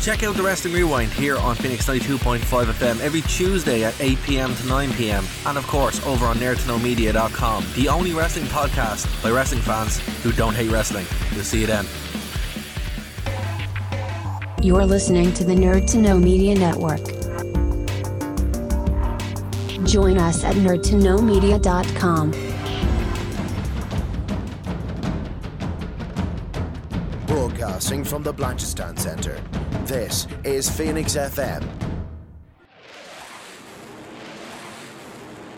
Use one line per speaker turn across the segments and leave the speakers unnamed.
Check out the Wrestling Rewind here on Phoenix 92.5 FM every Tuesday at 8 pm to 9 pm. And of course, over on nerdtoknowmedia.com, the only wrestling podcast by wrestling fans who don't hate wrestling. We'll see you then.
You're listening to the Nerd to Know Media Network. Join us at nerdtoknowmedia.com.
Broadcasting from the Blanchardstown Center. This is Phoenix FM.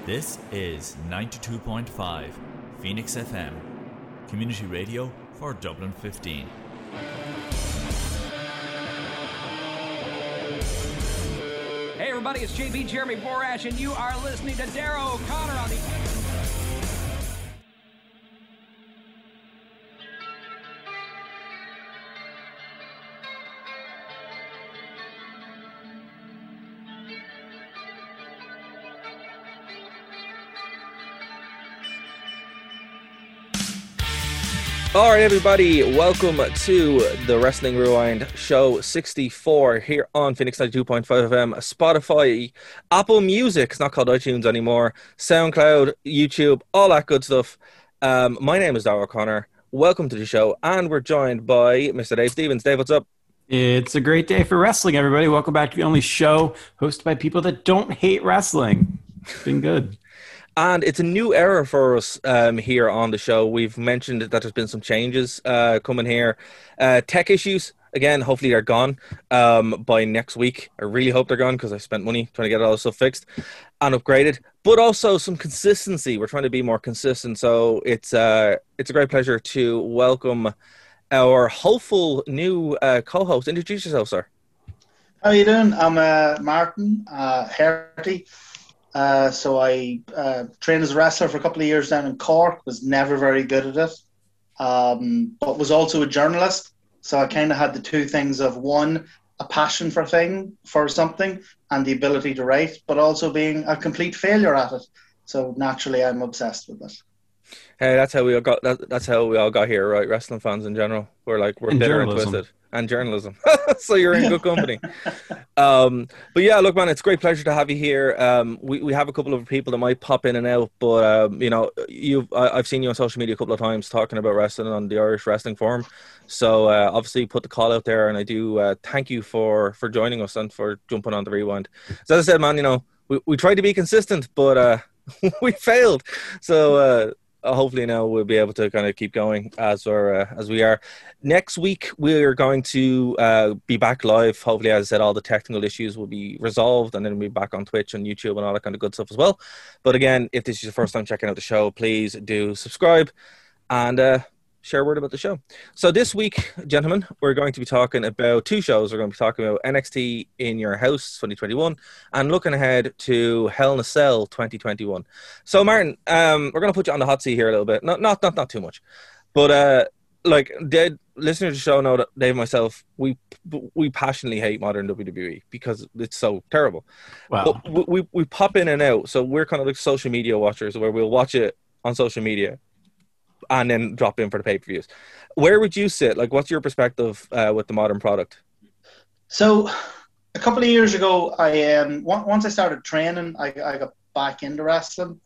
This is 92.5 Phoenix FM, community radio for Dublin 15.
Hey everybody, it's JB Jeremy Borash, and you are listening to Darragh O'Connor on the.
All right, everybody, welcome to the Wrestling Rewind show 64 here on Phoenix 92.5 FM, Spotify, Apple Music, it's not called iTunes anymore, SoundCloud, YouTube, all that good stuff. Um, my name is Darragh O'Connor. Welcome to the show, and we're joined by Mr. Dave Stevens. Dave, what's up?
It's a great day for wrestling, everybody. Welcome back to the only show hosted by people that don't hate wrestling. It's been good.
And it's a new era for us um, here on the show. We've mentioned that there's been some changes uh, coming here. Uh, tech issues, again, hopefully they're gone um, by next week. I really hope they're gone because I spent money trying to get all this stuff fixed and upgraded. But also some consistency. We're trying to be more consistent. So it's uh, it's a great pleasure to welcome our hopeful new uh, co-host. Introduce yourself, sir.
How are you doing? I'm uh, Martin uh. Uh, so I uh, trained as a wrestler for a couple of years down in Cork. Was never very good at it, um, but was also a journalist. So I kind of had the two things of one, a passion for thing for something, and the ability to write, but also being a complete failure at it. So naturally, I'm obsessed with it.
Hey, that's how we all got. That, that's how we all got here, right? Wrestling fans in general. We're like we're
And
bitter and
journalism.
twisted, and journalism. so you're in good company. um, but yeah, look, man, it's a great pleasure to have you here. Um, we we have a couple of people that might pop in and out, but um, you know, you've I, I've seen you on social media a couple of times talking about wrestling on the Irish Wrestling Forum. So uh, obviously, put the call out there, and I do uh, thank you for for joining us and for jumping on the rewind. So as I said, man, you know, we we tried to be consistent, but uh, we failed. So. Uh, hopefully now we'll be able to kind of keep going as we're uh, as we are. Next week we're going to uh, be back live. Hopefully as i said all the technical issues will be resolved and then we'll be back on twitch and youtube and all that kind of good stuff as well. But again if this is your first time checking out the show please do subscribe and uh, share a word about the show. So this week gentlemen we're going to be talking about two shows. We're going to be talking about nxt in your house 2021 and looking ahead to hell in a cell 2021 so martin um, we're going to put you on the hot seat here a little bit. Not not not, not too much. But uh like dead listeners to the show know that Dave and myself we we passionately hate modern WWE because it's so terrible.
Wow.
But we, we we pop in and out, so we're kind of like social media watchers where we'll watch it on social media and then drop in for the pay per views. Where would you sit? Like, what's your perspective uh, with the modern product?
So a couple of years ago, I um, once I started training, I, I got back into wrestling.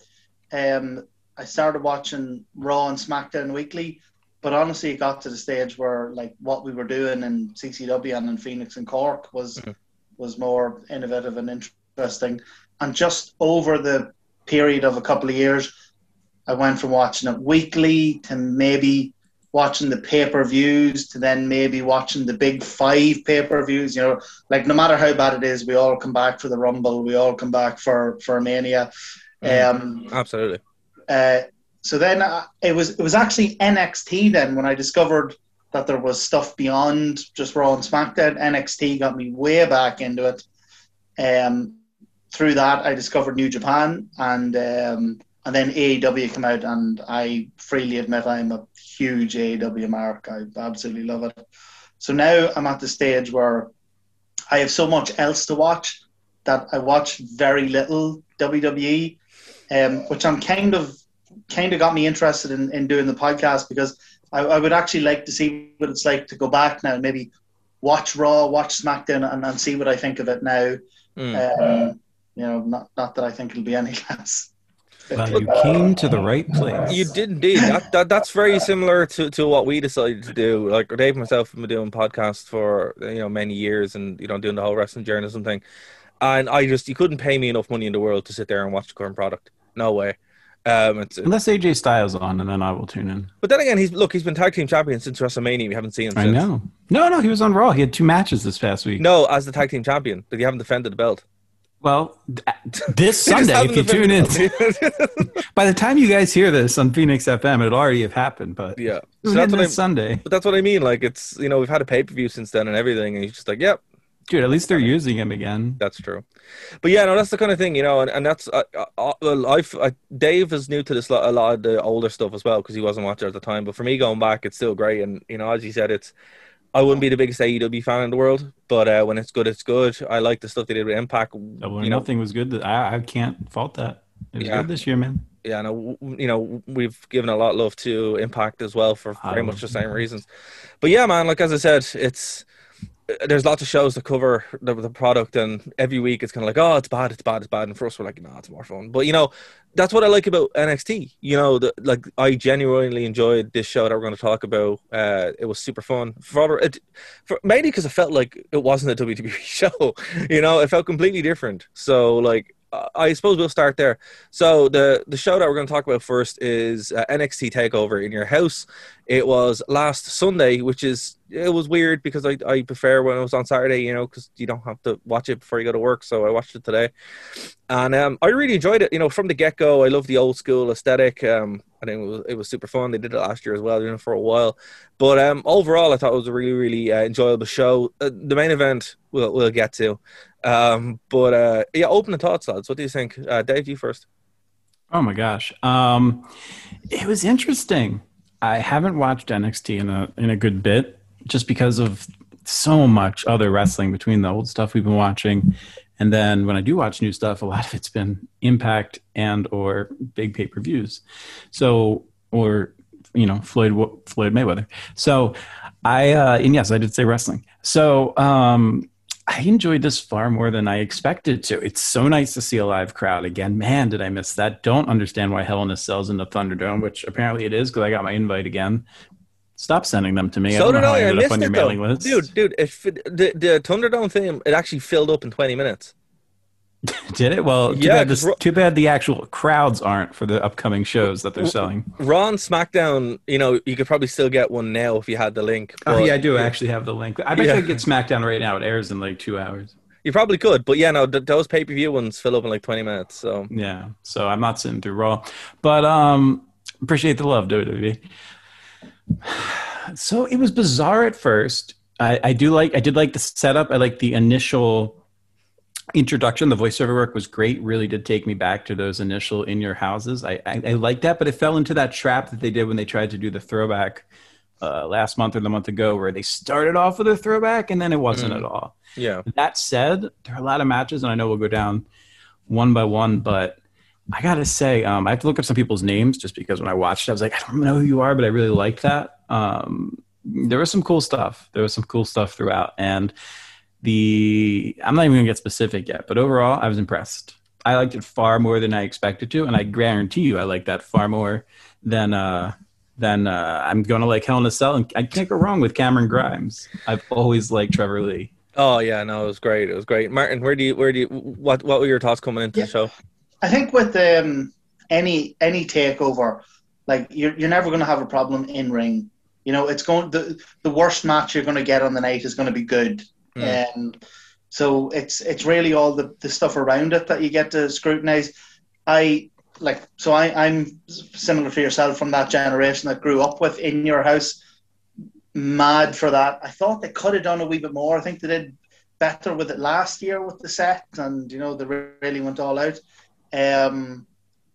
Um, I started watching Raw and SmackDown weekly, but honestly, it got to the stage where like what we were doing in CCW and in Phoenix and Cork was
Mhm.
was more innovative and interesting. And just over the period of a couple of years, I went from watching it weekly to maybe watching the pay per views to then maybe watching the big five pay per views. You know, like no matter how bad it is, we all come back for the Rumble. We all come back for for Mania. Um,
Absolutely.
uh, so then uh, it was it was actually NXT then when I discovered that there was stuff beyond just Raw and SmackDown. NXT got me way back into it. Um, through that, I discovered New Japan, and um, and then AEW came out, and I freely admit I'm a huge AEW mark. I absolutely love it. So now I'm at the stage where I have so much else to watch that I watch very little WWE, um, which I'm kind of kind of got me interested in, in doing the podcast because I, I would actually like to see what it's like to go back now and maybe watch Raw, watch SmackDown, and, and see what I think of it now.
Mm.
Um, you know, not not that I think it'll be any less.
Well, you came to the right place.
You did indeed. That, that that's very similar to, to what we decided to do. Like Dave and myself have been doing podcasts for you know many years, and you know doing the whole wrestling journalism thing. And I just you couldn't pay me enough money in the world to sit there and watch the current product. No way. Um, it's,
Unless AJ Styles on, and then I will tune in.
but then again, he's look. He's been tag team champion since WrestleMania. We haven't seen him.
I
since.
know. No, no, he was on Raw. He had two matches this past week.
No, as the tag team champion, but he haven't defended the belt.
Well, this Sunday, if you tune in,
defended the belt.
by the time you guys hear this on Phoenix FM, it'll already have happened. But
yeah. So that's what I.
Sunday,
But that's what I mean. Like it's you know we've had a pay per view since then and everything, and he's just like, yep,
dude. At least they're using him again.
That's true. But yeah, no, that's the kind of thing, you know, and, and that's uh, uh, well, I've uh, Dave is new to this a lot of the older stuff as well because he wasn't watching at the time. But for me, going back, it's still great, and you know, as you said, it's I wouldn't be the biggest AEW fan in the world, but uh, when it's good, it's good. I like the stuff they did with Impact.
Double
You know,
nothing was good. I, I can't fault that. It was
Yeah.
good this year, man.
yeah, no, you know, we've given a lot of love to Impact as well for very much the same reasons. But yeah, man, like as I said, it's there's lots of shows that cover the, the product, and every week it's kind of like, oh, it's bad, it's bad, it's bad. And for us, we're like, no, it's more fun. But you know, that's what I like about NXT. You know, the, like I genuinely enjoyed this show that we're going to talk about. Uh, it was super fun for it, for mainly because it felt like it wasn't a WWE show. You know, it felt completely different. So like. I- suppose we'll start there. So the the show that we're going to talk about first is uh, NXT Takeover in your house. It was last Sunday, which is it was weird because I, I prefer when it was on Saturday, you know, because you don't have to watch it before you go to work. So I watched it today, and um, I really enjoyed it. You know, from the get go, I love the old school aesthetic. Um, I think it was it was super fun. They did it last year as well, doing it for a while. But um, overall, I thought it was a really really uh, enjoyable show. Uh, the main event we'll we'll get to, um, but uh, yeah, opening thoughts, lads. What do you think, uh, Dave? You first.
Oh my gosh. Um, it was interesting. I haven't watched NXT in a in a good bit just because of so much other wrestling between the old stuff we've been watching and then when I do watch new stuff, a lot of it's been Impact and or big pay per views. So or you know Floyd Floyd Mayweather. So I uh, and yes, I did say wrestling. So um, I enjoyed this far more than I expected to. It's so nice to see a live crowd again. Man, did I miss that? Don't understand why Hell in a Cell's in the Thunderdome, which apparently it is because I got my invite again. Stop sending them to me.
So
I don't know
I. I missed it though,
list.
dude. Dude, it, the the Thunderdome thing it actually filled up in twenty minutes.
Did it? Well, too,
Yeah,
bad this, too bad the actual crowds aren't for the upcoming shows that they're selling.
Raw and SmackDown, you know, you could probably still get one now if you had the link.
Oh yeah, I do actually have the link. I bet
Yeah.
you I could get SmackDown right now. It airs in like two hours.
You probably could, but yeah, no, th- those pay per view ones fill up in like twenty minutes. So
Yeah, so I'm not sitting through Raw, but um, appreciate the love, WWE. So it was bizarre at first. I, I do like I did like the setup. I like the initial introduction. The voiceover work was great. Really did take me back to those initial in your houses. I I, I like that, but it fell into that trap that they did when they tried to do the throwback uh, last month or the month ago, where they started off with a throwback and then it wasn't
Mm.
at all.
yeah,
That said, there are a lot of matches, and I know we'll go down one by one, but I gotta say, um, I have to look up some people's names just because when I watched it, I was like, I don't know who you are, but I really like that. Um, there was some cool stuff. There was some cool stuff throughout, and the I'm not even gonna get specific yet, but overall, I was impressed. I liked it far more than I expected to, and I guarantee you, I like that far more than uh, than uh, I'm gonna like Hell in a Cell. And I can't go wrong with Cameron Grimes. I've always liked Trevor Lee.
oh yeah, no, it was great. It was great. Martin, where do you where do you what what were your thoughts coming into the show?
I think with um, any any takeover, like you're you're never going to have a problem in ring. You know, it's going the the worst match you're going to get on the night is going to be good,
Mm.
and so it's it's really all the the stuff around it that you get to scrutinize. I like so I I'm similar to yourself from that generation that grew up with in your house. Mad for that. I thought they could have done a wee bit more. I think they did better with it last year with the set, and you know they really went all out. Um,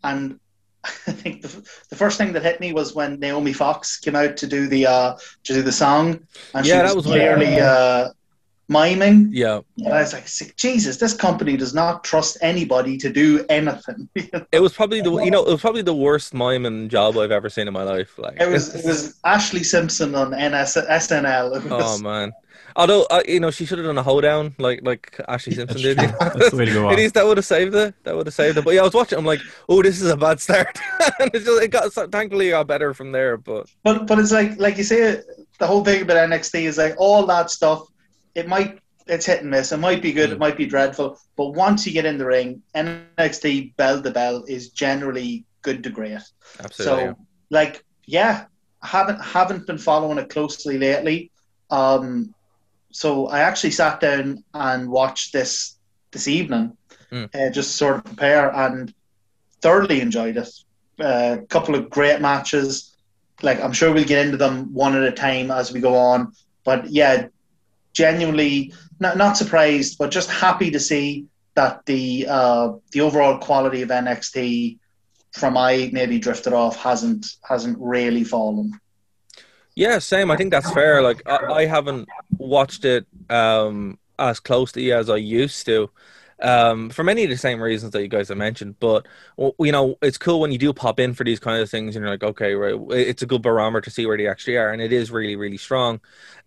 and I think the, the first thing that hit me was when Naomi Fox came out to do the uh, to do the song, and
Yeah,
she
that
was,
was
clearly uh, miming.
Yeah,
And I was like, Jesus, this company does not trust anybody to do anything. it
it was probably the you know it was probably the worst miming job I've ever seen in my life. Like it
was it was Ashlee Simpson on NS, SNL. It
oh man, Although uh, you know she should have done a hoedown like like Ashlee Simpson did.
true. That's the way to go
It
out.
is that would have saved it. That would have saved it. But yeah, I was watching. I'm like, oh, this is a bad start. and it just it got thankfully it got better from there. But
But but it's like like you say, the whole thing about NXT is like all that stuff. It might it's hit and miss. It might be good.
Mm.
It might be dreadful. But once you get in the ring, NXT bell to bell is generally good to great.
absolutely,
So like yeah, haven't haven't been following it closely lately. Um, so I actually sat down and watched this this evening,
Mm.
uh, just sort of prepare and thoroughly enjoyed it. A couple of great matches. Like I'm sure we'll get into them one at a time as we go on. But yeah, genuinely not not surprised, but just happy to see that the uh, the overall quality of NXT from I maybe drifted off hasn't hasn't really fallen.
Yeah, same. I think that's fair. Like I, I haven't watched it um, as closely as I used to, um, for many of the same reasons that you guys have mentioned. But you know, it's cool when you do pop in for these kind of things, and you're like, okay, right, it's a good barometer to see where they actually are, and it is really, really strong.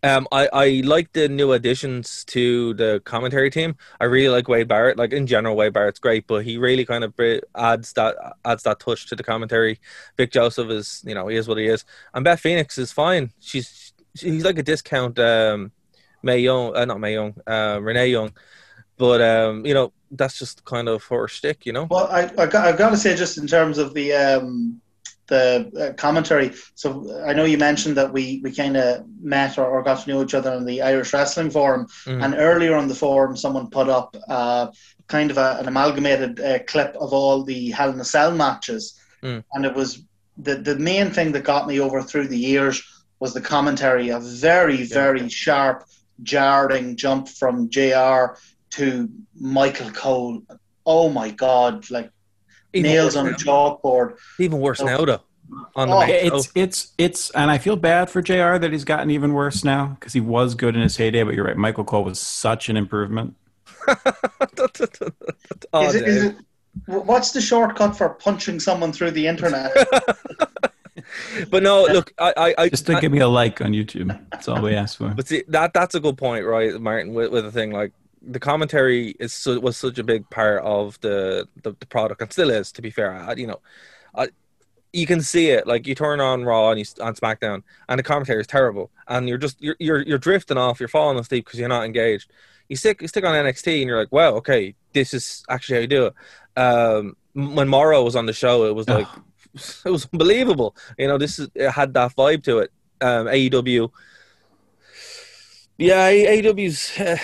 Um, I I like the new additions to the commentary team. I really like Wade Barrett. Like in general, Wade Barrett's great, but he really kind of adds that adds that touch to the commentary. Vic Joseph is, you know, he is what he is. And Beth Phoenix is fine. She's she's like a discount um Mae Young, uh, not Mae Young, uh, Renee Young. But um, you know, that's just kind of her shtick, you know.
Well, I, I got, I've got to say, just in terms of the um, the uh, commentary. So I know you mentioned that we, we kind of met or, or got to know each other on the Irish Wrestling Forum,
Mhm.
and earlier on the forum, someone put up uh, kind of a, an amalgamated uh, clip of all the Hell in a Cell matches,
Mm.
and it was the the main thing that got me over through the years was the commentary, a very very sharp, jarring jump from Jr. to Michael Cole. Oh my God! Like
Even
nails
worse
on a chalkboard.
Even worse
Oh.
now, though. On the
Oh,
main show.
It's it's it's, and I feel bad for Jr. that he's gotten even worse now because he was good in his heyday. But you're right, Michael Cole was such an improvement.
oh,
is it, is
eh?
it, what's the shortcut for punching someone through the internet?
but no, look, I, I, I
Just to
I-
give me a like on YouTube. That's all we ask for.
But see, that that's a good point, right, Martin? With, with a thing like the commentary is so, was such a big part of the, the the product and still is. To be fair, I, you know, I, you can see it. Like you turn on Raw and you on SmackDown, and the commentary is terrible, and you're just you're you're, you're drifting off. You're falling asleep because you're not engaged. You stick you stick on NXT and you're like, wow, okay, this is actually how you do it. Um, when Mauro was on the show, it was like it was unbelievable. You know, this is it had that vibe to it. Um, AEW. Yeah, AEW's. Uh,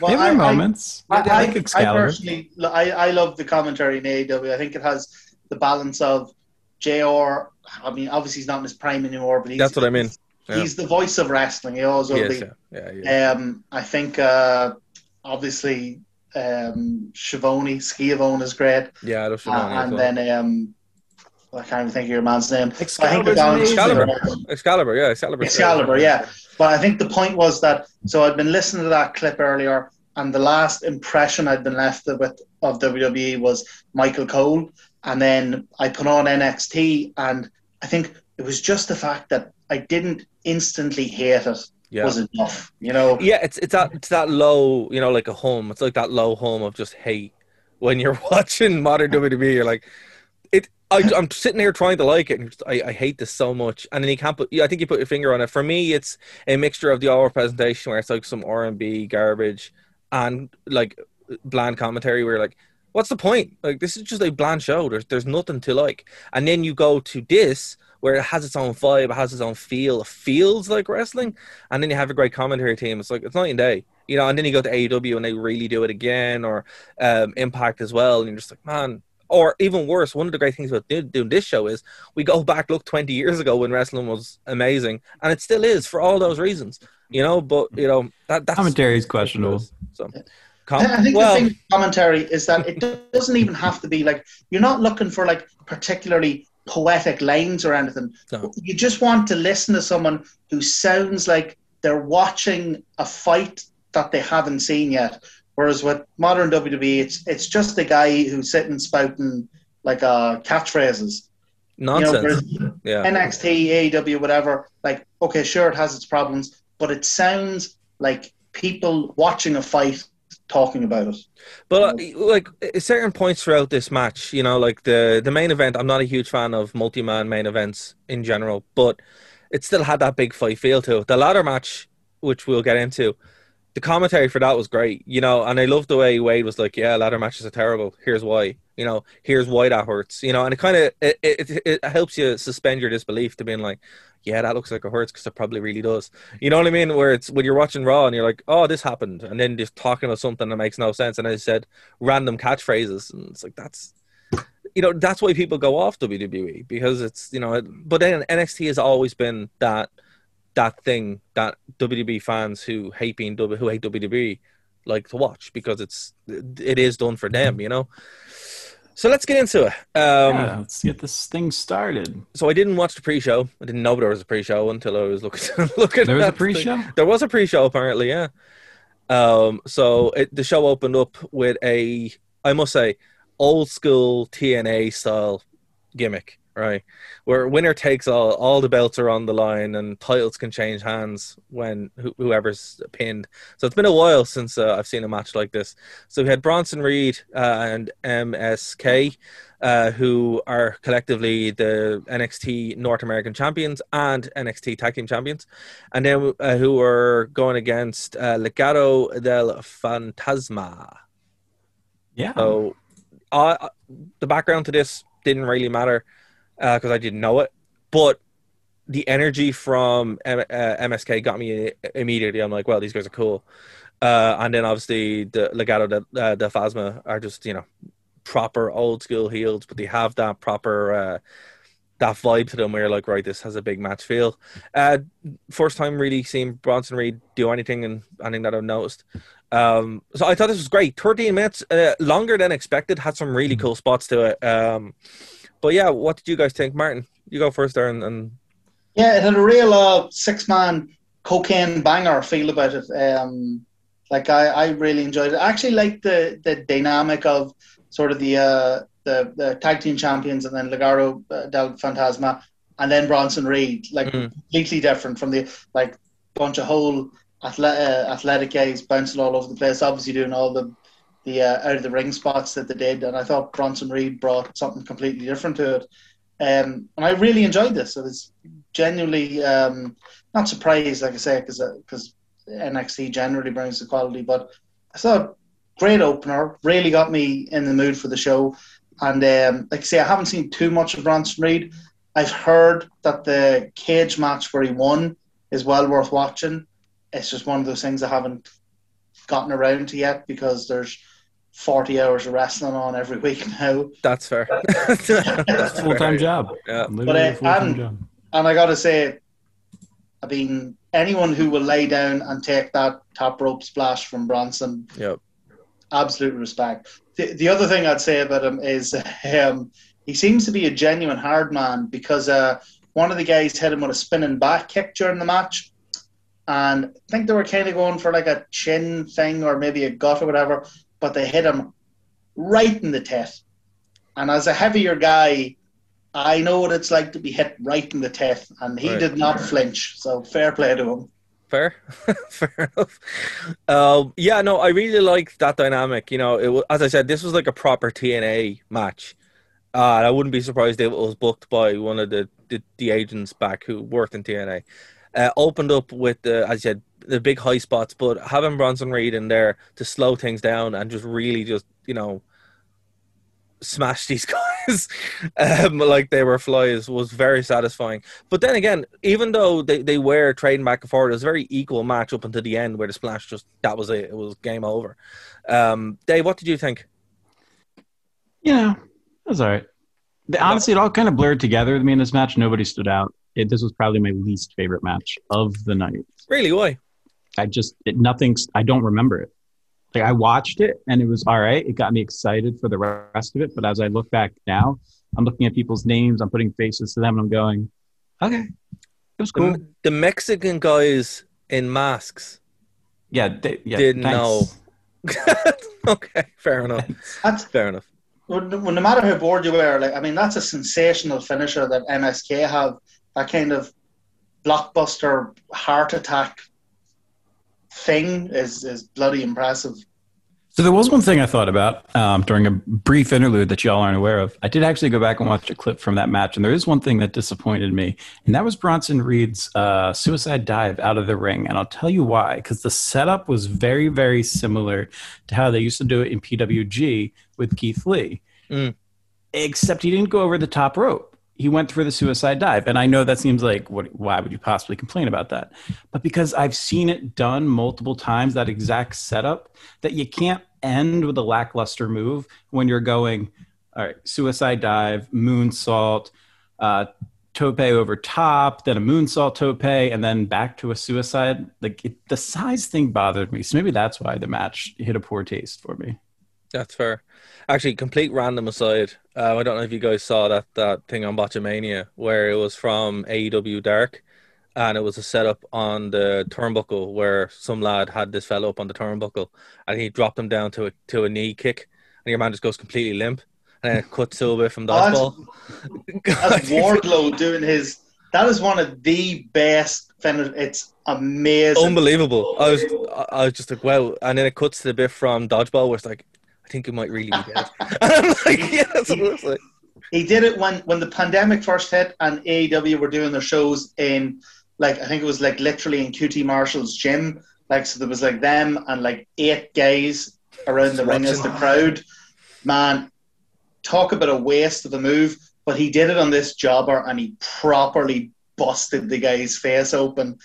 Well,
There
I-
were moments.
I,
I,
I,
like
I personally, I, I love the commentary in AEW. I think it has the balance of JR. I mean, obviously he's not in his prime anymore, but he's,
That's what I mean. Yeah.
He's the voice of wrestling. He always will be.
yeah, yeah, yeah.
Um, I think uh, obviously um, Schiavone, Schiavone is great,
yeah, I love
uh,
Schiavone as
and
well.
then um, I can't even think of your man's name. I think the
Excalibur's
balance.
Excalibur. Excalibur, yeah, Excalibur.
Excalibur, yeah. But I think the point was that so I'd been listening to that clip earlier, and the last impression I'd been left with of WWE was Michael Cole, and then I put on NXT, and I think it was just the fact that I didn't instantly hate it
Yeah.
was enough, you know.
Yeah, it's it's that it's that low, you know, like a home. It's like that low home of just hate when you're watching modern WWE. You're like, it. I, I'm sitting here trying to like it, and I, I hate this so much. And then you can't put. I think you put your finger on it. For me, it's a mixture of the all presentation where it's like some R and B garbage and like bland commentary where like, what's the point? Like this is just a bland show. There's there's nothing to like. And then you go to this where it has its own vibe, it has its own feel, it feels like wrestling and then you have a great commentary team. It's like it's night and day, you know. And then you go to AEW and they really do it again, or um, Impact as well, and you're just like, man. Or even worse, one of the great things about doing this show is we go back, look 20 years ago when wrestling was amazing, and it still is for all those reasons, you know. But you know that that's
Commentary is questionable.
So, com-
I think
well,
the thing with commentary is that it doesn't even have to be like you're not looking for like particularly poetic lines or anything.
No.
You just want to listen to someone who sounds like they're watching a fight that they haven't seen yet. Whereas with modern WWE, it's it's just a guy who's sitting spouting like uh, catchphrases.
nonsense.
You know,
yeah,
NXT, AEW, whatever, like, okay, sure, it has its problems, but it sounds like people watching a fight talking about it.
But uh, like certain points throughout this match, you know, like the the main event, I'm not a huge fan of multi-man main events in general, but it still had that big fight feel to it. The ladder match, which we'll get into, the commentary for that was great, you know, and I love the way Wade was like, "Yeah, ladder matches are terrible. Here's why." You know, here's why that hurts. You know, and it kind of it, it it helps you suspend your disbelief to being like, yeah, that looks like it hurts because it probably really does. You know what I mean? Where it's when you're watching Raw and you're like, oh, this happened, and then just talking about something that makes no sense, and I said random catchphrases, and it's like that's, you know, that's why people go off WWE because it's you know, but then NXT has always been that that thing that WWE fans who hate being who hate WWE like to watch because it's it is done for them, you know. So let's get into it. Um,
yeah, let's get this thing started.
So I didn't watch the pre-show. I didn't know there was a pre-show until I was looking. looking
There was
at
a pre-show?
thing. There was a pre-show apparently. Yeah. Um. So it, the show opened up with a, I must say, old school TNA style gimmick, right? Where winner takes all. All the belts are on the line, and titles can change hands when wh- whoever's pinned. So it's been a while since uh, I've seen a match like this. So we had Bronson Reed uh, and MSK, uh, who are collectively the NXT North American champions and NXT Tag Team champions, and then uh, who are going against uh, Legado del Fantasma.
Yeah.
So, uh, the background to this didn't really matter because I didn't know it, but the energy from M- uh, MSK got me immediately. I'm like, well, these guys are cool. Uh, and then obviously the Legado de, uh, de Phasma are just you know proper old school heels, but they have that proper uh, that vibe to them where you're like, right, this has a big match feel. Uh, first time really seeing Bronson Reed do anything and anything that I've noticed. Um, so I thought this was great. 13 minutes, uh, longer than expected, had some really cool spots to it. Um, but yeah, what did you guys think? Martin, you go first there and, and
Yeah, it had a real uh, six man cocaine banger feel about it. Um, like I, I really enjoyed it. I actually like the the dynamic of sort of the uh, the, the tag team champions and then Legado uh, del Fantasma and then Bronson Reed. Like
Mhm.
completely different from the like bunch of whole athletic, uh, athletic guys bouncing all over the place. Obviously doing all the the uh, out of the ring spots that they did, and I thought Bronson Reed brought something completely different to it. Um, and I really enjoyed this. I was genuinely um, not surprised, like I say, because because NXT generally brings the quality, but I thought great opener. Really got me in the mood for the show. And um, like I say, I haven't seen too much of Bronson Reed. I've heard that the cage match where he won is well worth watching. It's just one of those things I haven't gotten around to yet because there's 40 hours of wrestling on every week now.
that's fair. That's
Full time job.
Yeah.
Literally
uh,
a full-time
and-
job.
And I got to say, I mean, anyone who will lay down and take that top rope splash from Bronson,
Yep.
absolute respect. The, the other thing I'd say about him is um, he seems to be a genuine hard man because uh, one of the guys hit him with a spinning back kick during the match. And I think they were kind of going for like a chin thing or maybe a gut or whatever, but they hit him right in the tit. And as a heavier guy, I know what it's like to be hit right in the tit, and he
Right.
did not flinch. So fair play to him.
Fair, fair enough. Um, yeah, no, I really like that dynamic. You know, it was, as I said, this was like a proper TNA match. Uh, and I wouldn't be surprised if it was booked by one of the, the, the agents back who worked in TNA. Uh, opened up with the, as you said, the big high spots, but having Bronson Reed in there to slow things down and just really just you know smash these guys um, like they were flies was very satisfying. But then again, even though they, they were trading back and forth, it was a very equal match up until the end where the splash just that was it. It was game over. Um, Dave, what did you think?
Yeah, it was all right. Honestly, it all kind of blurred together with me in this match. Nobody stood out. It, this was probably my least favorite match of the night.
Really, why?
I just it, nothing's. I don't remember it. Like I watched it and it was all right. It got me excited for the rest of it. But as I look back now, I'm looking at people's names. I'm putting faces to them, and I'm going, okay, it was cool.
The, the Mexican guys in masks
yeah, they, yeah.
didn't
thanks.
know. okay, fair enough.
That's
Fair enough.
well, no well, no matter how bored you were. Like I mean, that's a sensational finisher that MSK have. That kind of blockbuster heart attack thing is is bloody impressive.
So there was one thing I thought about um, during a brief interlude that y'all aren't aware of. I did actually go back and watch a clip from that match, and there is one thing that disappointed me, and that was Bronson Reed's uh, suicide dive out of the ring. And I'll tell you why, because the setup was very, very similar to how they used to do it in PWG with Keith Lee,
Mm.
except he didn't go over the top rope. He went through the suicide dive, and I know that seems like what? Why would you possibly complain about that? But because I've seen it done multiple times, that exact setup, that you can't end with a lackluster move when you're going, all right, suicide dive, moonsault, uh, tope over top, then a moonsault tope, and then back to a suicide. Like it, the size thing bothered me, so maybe that's why the match hit a poor taste for me.
That's fair. Actually, complete random aside. Uh, I don't know if you guys saw that that thing on Botchamania where it was from AEW Dark, and it was a setup on the turnbuckle where some lad had this fellow up on the turnbuckle, and he dropped him down to a to a knee kick, and your man just goes completely limp, and then it cuts to a bit from dodgeball.
That's Wardlow doing his. That is one of the best. It's amazing.
Unbelievable. I was I- I was just like, wow. And then it cuts to the bit from dodgeball where it's like, I think he might really be dead. and like, yeah, that's what it looks like.
He did it when when the pandemic first hit and AEW were doing their shows in like I think it was like literally in QT Marshall's gym. Like so there was like them and like eight guys around the ring as the crowd. Man, talk about a waste of a move. But he did it on this jobber and he properly busted the guy's face open.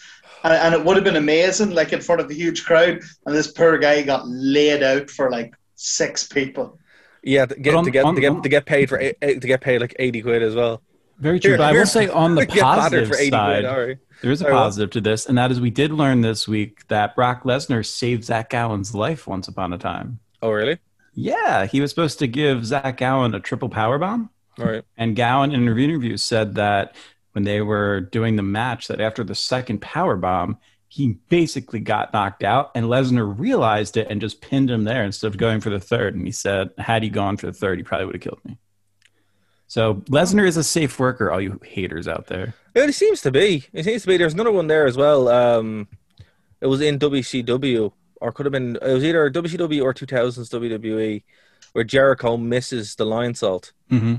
And, and it would have been amazing, like in front of a huge crowd. And this poor guy got laid out for like six people.
Yeah, to get
on-
to get
on-
to get
on-
to get paid for eight- eight- to get paid like eighty quid as well.
Very true.
Here-
but I
here-
will say on the positive
for 80 quid,
side,
all right.
there is a
Sorry, what?
positive to this, and that is we did learn this week that Brock Lesnar saved Zach Gowen's life once upon a time.
Oh, really?
Yeah, he was supposed to give Zach Gowen a triple power bomb,
All right.
and Gowen in an interview said that when they were doing the match, that after the second power bomb, he basically got knocked out, and Lesnar realized it and just pinned him there instead of going for the third. And he said, had he gone for the third, he probably would have killed me. So Lesnar is a safe worker, all you haters out there.
Yeah, it seems to be. It seems to be. There's another one there as well. Um, it was in WCW, or could have been. It was either WCW or 2000s WWE, where Jericho misses the Lionsault,
Mm-hmm.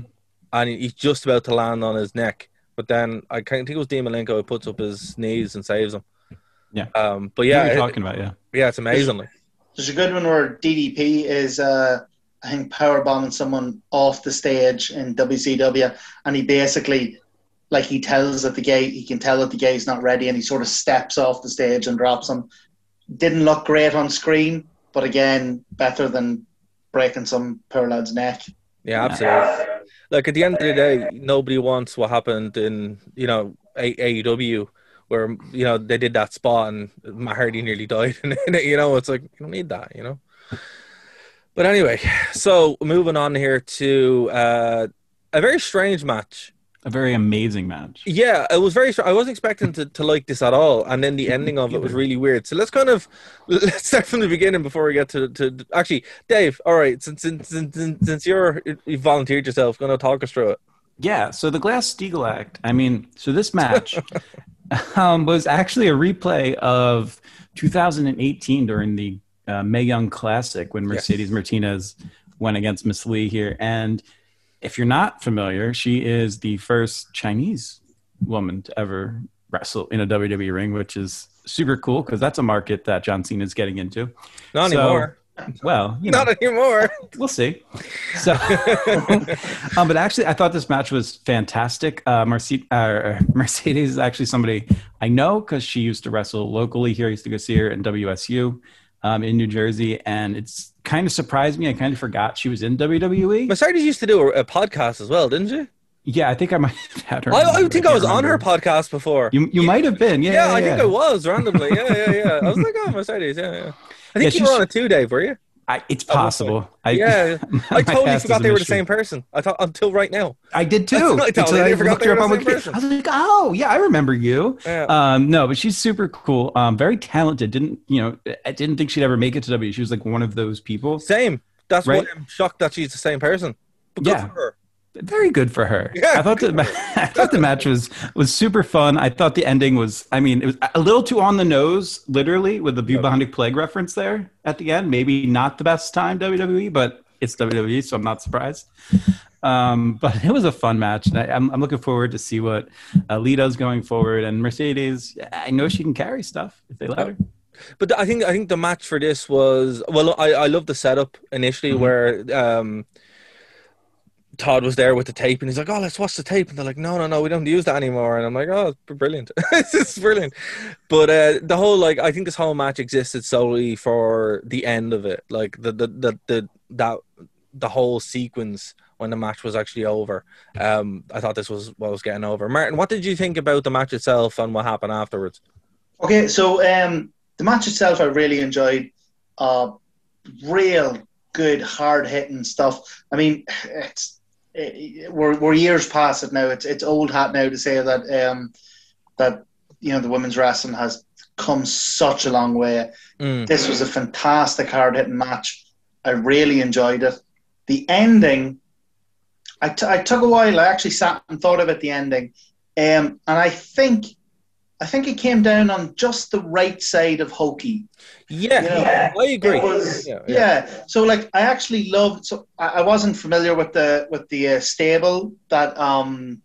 and he's just about to land on his neck, but then I can't think it was Dean Malenko who puts up his knees and saves him.
Yeah.
Um, but
Yeah,
yeah,
you're
it-
talking about yeah.
yeah, it's amazing. Like,
There's a good one where DDP is, uh, I think, power bombing someone off the stage in WCW, and he basically, like, he tells that the guy, he can tell that the guy's not ready, and he sort of steps off the stage and drops him. Didn't look great on screen, but again, better than breaking some poor lad's neck.
Yeah, absolutely. Like at the end of the day, nobody wants what happened in you know A- AEW, where you know they did that spot and Matt Hardy nearly died, and you know it's like you don't need that, you know. But anyway, so moving on here to uh, a very strange match.
A very amazing match.
Yeah, it was very. I wasn't expecting to, to like this at all, and then the ending of it was really weird. So let's kind of let's start from the beginning before we get to to actually, Dave. All right, since since since, since you're you volunteered yourself, going to talk us through it.
Yeah, so the Glass Steagall Act. I mean, so this match um, was actually a replay of 2018 during the uh, Mae Young Classic when Mercedes Martinez went against Miss Lee here. And if you're not familiar, she is the first Chinese woman to ever wrestle in a WWE ring, which is super cool because that's a market that John Cena is getting into.
Not
So-
anymore.
Well, you know,
Not anymore.
we'll see. So, um, but actually, I thought this match was fantastic. Uh, Mercedes, uh, Mercedes is actually somebody I know because she used to wrestle locally here. I used to go see her in WSU um, in New Jersey, and it's kind of surprised me. I kind of forgot she was in WWE.
Mercedes used to do a, a podcast as well, didn't she?
yeah, I think I might have had her.
I, I think I
can't
was on her podcast before.
You you might have been. Yeah,
yeah,
yeah,
I think
yeah.
I was randomly. Yeah, yeah, yeah. I was like, oh, Mercedes. Yeah, yeah. I think
Yeah,
you were on it too, Dave. Were you?
I, it's possible. I,
yeah, I totally forgot they were the same person. I thought until right now.
I did too.
I totally
Until
forgot they were the same person.
I was like, oh yeah, I remember you.
Yeah.
Um, no, but she's super cool. Um, very talented. Didn't you know? I didn't think she'd ever make it to W. She was like one of those people.
Same. That's
Right.
why I'm shocked that she's the same person. But
Yeah. Very good for her.
Yeah.
I thought the I thought the match was was super fun. I thought the ending was. I mean, it was a little too on the nose, literally, with the bubonic plague reference there at the end. Maybe not the best time WWE, but it's WWE, so I'm not surprised. Um, but it was a fun match, and I, I'm, I'm looking forward to see what uh, Lita's going forward. And Mercedes, I know she can carry stuff if they let her.
But I think I think the match for this was well. I I love the setup initially
Mhm.
where um, Todd was there with the tape and he's like, "Oh, let's watch the tape," and they're like, "No, no, no, we don't use that anymore." And I'm like, "Oh, brilliant! this is brilliant." But uh, the whole like, I think this whole match existed solely for the end of it, like the the the, the that the whole sequence when the match was actually over. Um, I thought this was what was getting over. Martin, what did you think about the match itself and what happened afterwards?
Okay, so um, the match itself, I really enjoyed. Uh, real good, hard hitting stuff. I mean, it's it, we're we're years past it now. It's it's old hat now to say that um, that you know the women's wrestling has come such a long way.
Mm.
This was a fantastic, hard hitting match. I really enjoyed it. The ending, I, t- I took a while. I actually sat and thought about the ending, um, and I think, I think it came down on just the right side of hokey.
Yeah,
You know,
I agree.
Was,
Yeah,
yeah,
yeah.
So like, I actually loved. So I, wasn't familiar with the with the uh, stable that um,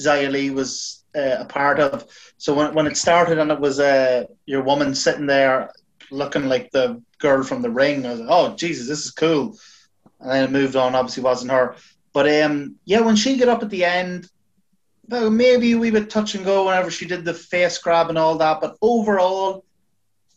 Xia Li was uh, a part of. So when when it started and it was uh, your woman sitting there looking like the girl from the ring, I was like, oh Jesus, this is cool. And then it moved on. Obviously, wasn't her. But um, yeah, when she got up at the end, well, maybe we would touch and go whenever she did the face grab and all that. But overall,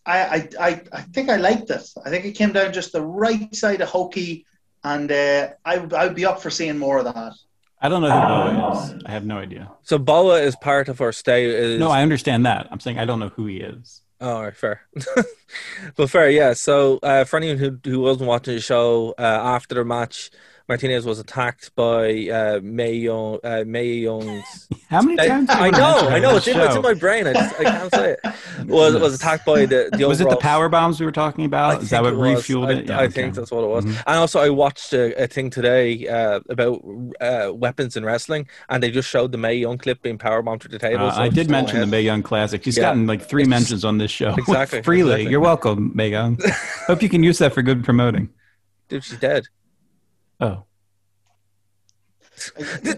I, I, I, I think I liked it. I think it came down just the right side of hokey, and uh, I, would- I would be up for seeing more of that.
I don't know who Boa is. I have no idea.
So Boa is part of our stay. Is,
No, I understand that. I'm saying I don't know who he is.
Oh, all right, fair. but fair, yeah. So uh, for anyone who who wasn't watching the show, uh, after the match, Martinez was attacked by uh, May Young. Uh, May Young's.
How many times? do you
I know, I know. It's in,
this
it's in my brain. I just I can't say it. Was was attacked by the the
Was it the power bombs we were talking
I
about? Is that what
it was.
refueled
I,
it?
I
okay.
think that's what it was.
Mhm.
And also, I watched a, a thing today uh, about uh, weapons in wrestling, and they just showed the Mae Young clip being powerbombed through the table.
Uh,
so
I did
just in my
mention the
head.
Mae Young Classic. She's
Yeah.
gotten like three
It's-
mentions on this show.
Exactly,
Freely.
exactly.
You're welcome, Mae Young. Hope you can use that for good promoting.
Dude, she's dead.
Oh.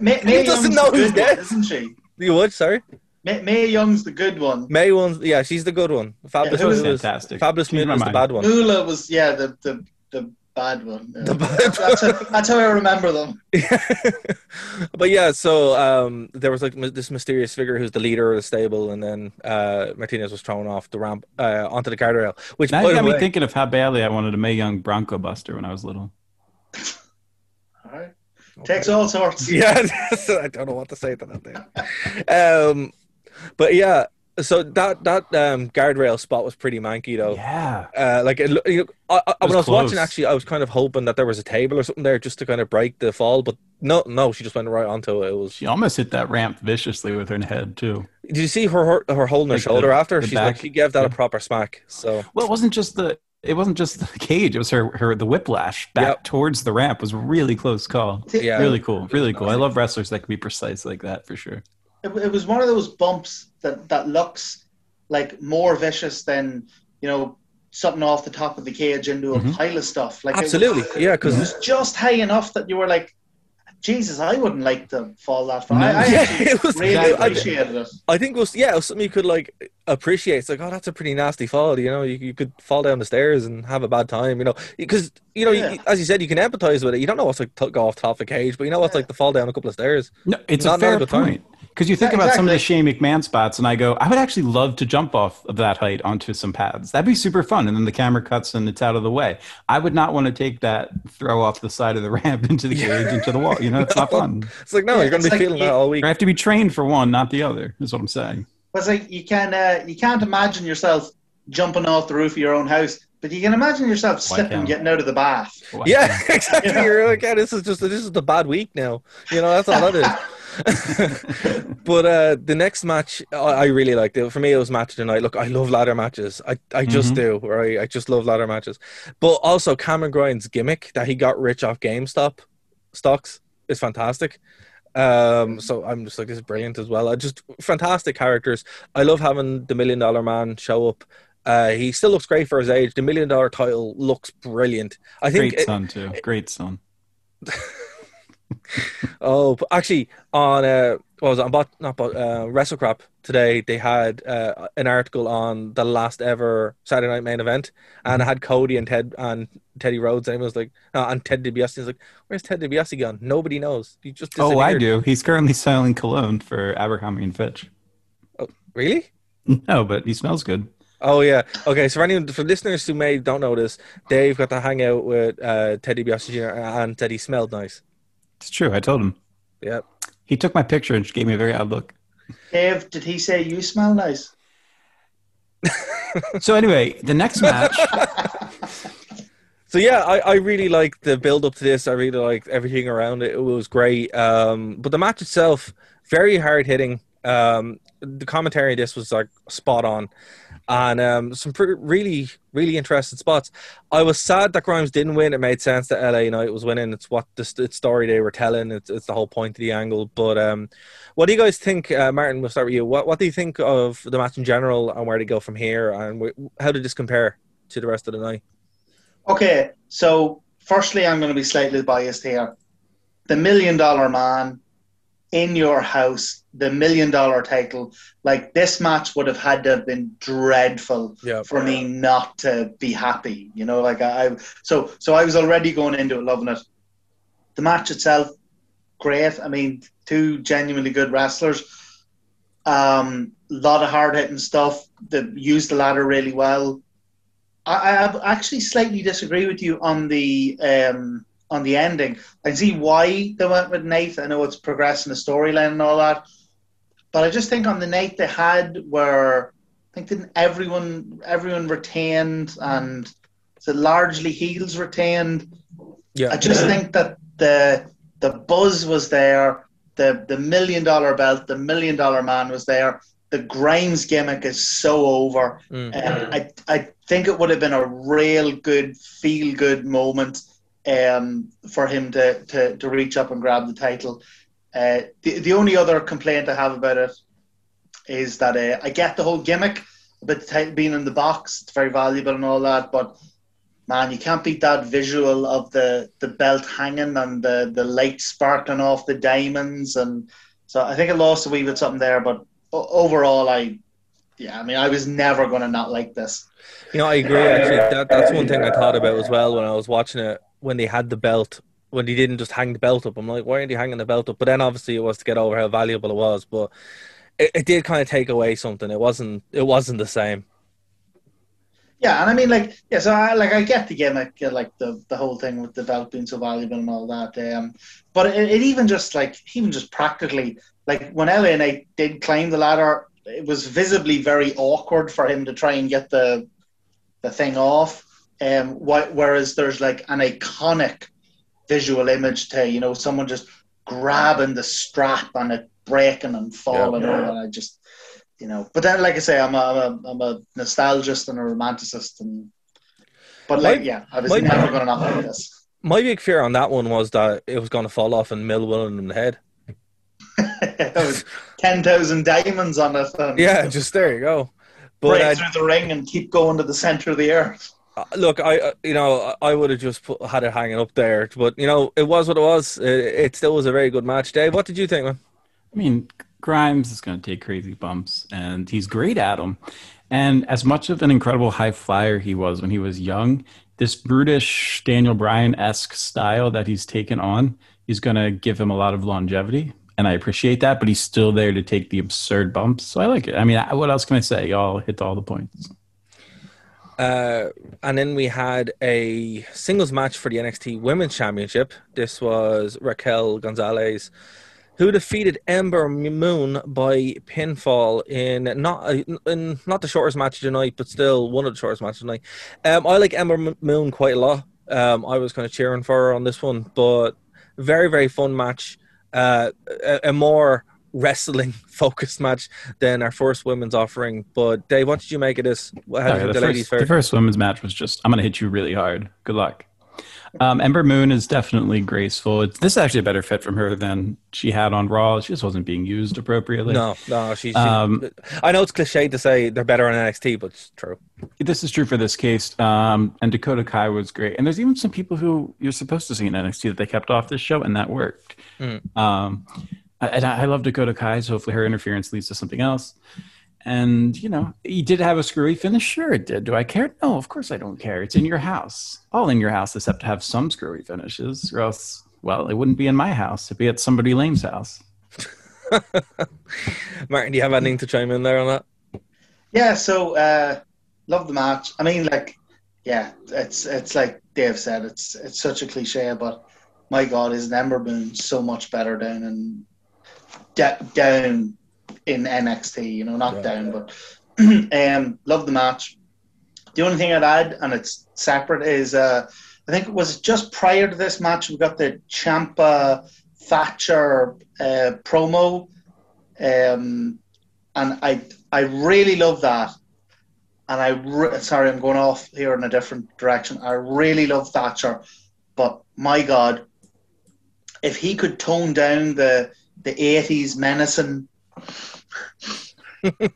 May,
He doesn't
Young's
know who's
good one,
dead.
isn't she?
You would? Sorry.
May, Mae Young's the good one.
May one's yeah, she's the good one. Fabulous
who
Moon
is
was
fantastic.
Fabulous
Changed
Moon was the bad one.
Moolah was yeah the the, the bad one. Yeah.
The bad
that's, how, that's how I remember them.
but yeah, so um, there was like this mysterious figure who's the leader of the stable, and then uh, Martinez was thrown off the ramp uh, onto the guardrail. Which
Now
by
you
the
got me
way-
thinking of how badly I wanted a Mae Young Bronco Buster when I was little.
All right. Takes all sorts.
Yeah, I don't know what to say to that. Thing. Um, but yeah, so that that um, guardrail spot was pretty manky though.
Yeah.
Uh, like it, you know, I, I,
was
when I was watching, actually, I was kind of hoping that there was a table or something there just to kind of break the fall, but no, no, she just went right onto it. It was.
She almost hit that ramp viciously with her head, too.
Did you see her her, her holding her
Like the-
shoulder after?
the
She's like she gave that a proper smack. So
Well, it wasn't just the. It wasn't just the cage. It was her, her the whiplash back
Yep.
towards the ramp was really close call.
Yeah.
Really cool. Really cool. I love wrestlers that can be precise like that for sure.
It, it was one of those bumps that that looks like more vicious than you know something off the top of the cage into a
Mhm.
pile of stuff. Like it was-
absolutely, yeah,
It was just high enough that you were like, Jesus, I wouldn't like to fall that far.
No.
I, I
Yeah, it was-
really
I-
appreciated it.
I think it was yeah, it was something you could like appreciate. It's like oh, that's a pretty nasty fall. You know, you, you could fall down the stairs and have a bad time. You know, because you know, you- as you said, you can empathize with it. You don't know what's like to go off top of a cage, but you know what's like to fall down a couple of stairs.
No, it's
Not-
a
not
fair
a good time.
Point. Because you think
Yeah,
about some of the
exactly.
Shane McMahon spots, and I go, I would actually love to jump off of that height onto some pads. That'd be super fun. And then the camera cuts and it's out of the way. I would not want to take that throw off the side of the ramp into the cage, into the wall. You know, it's not fun.
It's like no,
Yeah,
you're going to be
like
feeling
you-
that all week.
I have to be trained for one, not the other, is what I'm saying.
But it's like you can uh, you can't imagine yourself jumping off the roof of your own house, but you can imagine yourself
Why
slipping,
can't?
getting out of the bath.
Why-
Yeah, exactly.
Yeah.
You're like, yeah, this is just this is the bad week now. You know, that's all that is. but uh, the next match, I, I really liked it. For me, it was match of the night. Look, I love ladder matches. I, I just
Mhm.
do. Right, I just love ladder matches. But also Cameron Grimes' gimmick that he got rich off GameStop stocks. is fantastic. Um, so I'm just like this is brilliant as well. I just fantastic characters. I love having the Million Dollar Man show up. Uh, he still looks great for his age. The Million Dollar title looks brilliant. I think
Great
it-
son too. Great son.
Oh, but actually, on uh, what was it, on bot, not bot, uh, WrestleCrap today, they had uh, an article on the last ever Saturday Night Main Event, and it had Cody and Ted and Teddy Rhodes, and it was like, uh, and Ted DiBiase. He's like, "Where's Ted DiBiase gone? Nobody knows. He just
Oh, I do. He's currently selling cologne for Abercrombie and Fitch.
Oh, really?
No, but he smells good.
Oh yeah. Okay. So for anyone, for listeners who may don't know this, Dave got to hang out with uh, Teddy DiBiase Jr. and Teddy smelled nice.
It's true. I told him.
Yeah.
He took my picture and just gave me a very odd look.
Dave, did he say you smell nice?
So anyway, the next match.
So yeah, I, I really like the build up to this. I really liked everything around it. It was great. Um, but the match itself, very hard hitting. Um, the commentary in this was like spot on, and um, some really really interesting spots. I was sad that Grimes didn't win. It made sense that LA Knight was winning. It's what the st- story they were telling. It's, it's the whole point of the angle. But um, what do you guys think, uh, Martin? We'll start with you. What what do you think of the match in general and where to go from here? And how did this compare to the rest of the night?
Okay, so firstly, I'm going to be slightly biased here. The Million Dollar Man in your house, the Million Dollar title, like this match would have had to have been dreadful
Yeah.
for me not to be happy. You know, like I, I so so I was already going into it loving it. The match itself, great. I mean, two genuinely good wrestlers. Um, a lot of hard hitting stuff. That used the ladder really well. I, I actually slightly disagree with you on the um, on the ending. I see why they went with Nate. I know it's progressing the storyline and all that, but I just think on the night they had where I think didn't everyone everyone retained and the largely heels retained.
Yeah.
I just think that the the buzz was there, the the million dollar belt, the million dollar man was there. The Grimes gimmick is so over.
Mm.
Um, I I think it would have been a real good feel good moment um, for him to, to to reach up and grab the title. Uh, the the only other complaint I have about it is that uh, I get the whole gimmick about the title being in the box. It's very valuable and all that, but man, you can't beat that visual of the, the belt hanging and the, the light sparkling off the diamonds. And so I think it lost a wee bit something there, but overall, I, yeah, I mean, I was never going to not like this.
You know, I agree. Actually, that that's one thing I thought about as well when I was watching it. When they had the belt, when they didn't just hang the belt up, I'm like, why aren't you hanging the belt up? But then obviously it was to get over how valuable it was. But it, it did kind of take away something. It wasn't. It wasn't the same.
Yeah, and I mean, like, yeah, so I like I get the gimmick, uh, like the the whole thing with the belt being so valuable and all that. Um, but it, it even just like even just practically, like when LA Knight did climb the ladder, it was visibly very awkward for him to try and get the the thing off. Um, wh- whereas there's like an iconic visual image to you know someone just grabbing the strap and it breaking and falling
Yeah.
over. And I just you know. But then, like I say, I'm a, I'm a, I'm a nostalgist and a romanticist, and but like,
My-
yeah, I was
my-
never going to not like this.
My big fear on that one was that it was going to fall off and mill Willen in the head.
Ten thousand diamonds on it, and
Yeah, just there you go. But
break through the ring and keep going to the center of the earth.
Uh, look, I uh, you know I would have just put, had it hanging up there, but you know it was what it was. It, it still was a very good match. Dave, what did you think, man?
I mean, Grimes is going to take crazy bumps, and he's great at them. And as much of an incredible high flyer he was when he was young, this brutish Daniel Bryan esque style that he's taken on is going to give him a lot of longevity. And I appreciate that, but he's still there to take the absurd bumps. So I like it. I mean, what else can I say? Y'all hit all the points.
Uh, and then we had a singles match for the NXT Women's Championship. This was Raquel Gonzalez, who defeated Ember Moon by pinfall in not in not the shortest match of the night, but still one of the shortest matches of the night. Um, I like Ember Moon quite a lot. Um, I was kind of cheering for her on this one, but very very fun match. Uh, a, a more wrestling focused match than our first women's offering. But Dave, what did you make of this? The,
the, first, the first women's match was just, I'm going to hit you really hard. Good luck. Um, Ember Moon is definitely graceful. It's, this is actually a better fit from her than she had on Raw. She just wasn't being used appropriately.
No, no, she. she
Um,
I know it's cliche to say they're better on NXT, but it's true.
This is true for this case. Um, and Dakota Kai was great. And there's even some people who you're supposed to see in NXT that they kept off this show, and that worked. Um, and I I love Dakota Kai, so hopefully her interference leads to something else. And, you know, he did have a screwy finish. Sure, it did. Do I care? No, of course I don't care. It's in your house. All in your house, except to have some screwy finishes, or else, well, it wouldn't be in my house. It'd be at somebody lame's house.
Martin, do you have anything to chime in there on that?
Yeah, so uh, love the match. I mean, like, yeah, it's it's like Dave said, it's it's such a cliche, but my God, is Ember Moon so much better down in down in NXT? You know, not down, but um, love the match. The only thing I'd add, and it's separate, is uh, I think it was just prior to this match we got the Ciampa Thatcher uh, promo, um, and I I really love that. And I re- sorry, I'm going off here in a different direction. I really love Thatcher, but my God, if he could tone down the the 80s menacing,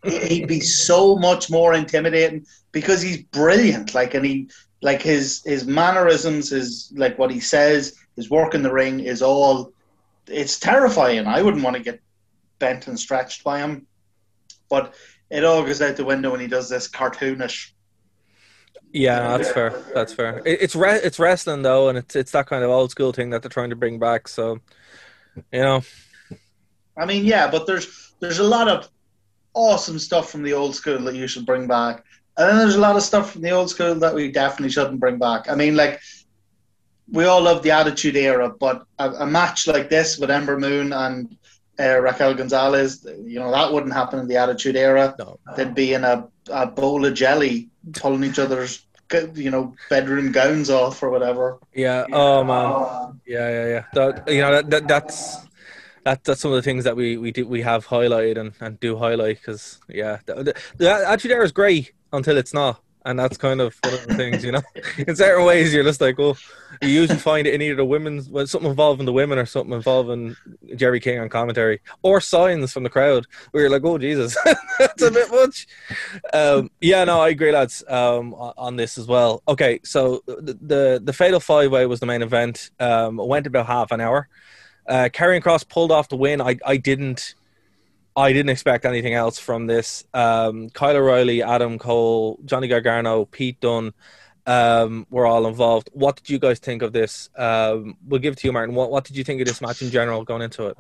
he'd be so much more intimidating because he's brilliant. Like, and he like his his mannerisms, his like what he says, his work in the ring is all. It's terrifying. I wouldn't want to get bent and stretched by him, but it all goes out the window when he does this cartoonish.
Yeah, that's fair. That's fair. It's re- it's wrestling though, and it's it's that kind of old school thing that they're trying to bring back. So, you know,
I mean, yeah, but there's there's a lot of awesome stuff from the old school that you should bring back, and then there's a lot of stuff from the old school that we definitely shouldn't bring back. I mean, like we all love the Attitude Era, but a, a match like this with Ember Moon and uh, Raquel Gonzalez, you know, that wouldn't happen in the Attitude Era.
No.
They'd be in a, a bowl of jelly, pulling each other's, you know, bedroom gowns off or whatever.
yeah. Oh man. Yeah, yeah, yeah. That you know that, that that's that, that's some of the things that we we do we have highlighted and, and do highlight because yeah, the, the, the attitude era great until it's not, and that's kind of one of the things you know. In certain ways, you're just like, oh, you usually find it in either the women's, well, something involving the women or something involving Jerry King on commentary or signs from the crowd where you're like, oh Jesus, that's a bit much. Um, yeah, no, I agree, lads, um, on this as well. Okay, so the the, the Fatal Five Way was the main event. Um, went about half an hour. Uh, Karrion Kross pulled off the win. I I didn't. I didn't expect anything else from this. Um, Kyle O'Reilly, Adam Cole, Johnny Gargano, Pete Dunne um, were all involved. What did you guys think of this? Um, we'll give it to you, Martin. What, what did you think of this match in general going into it?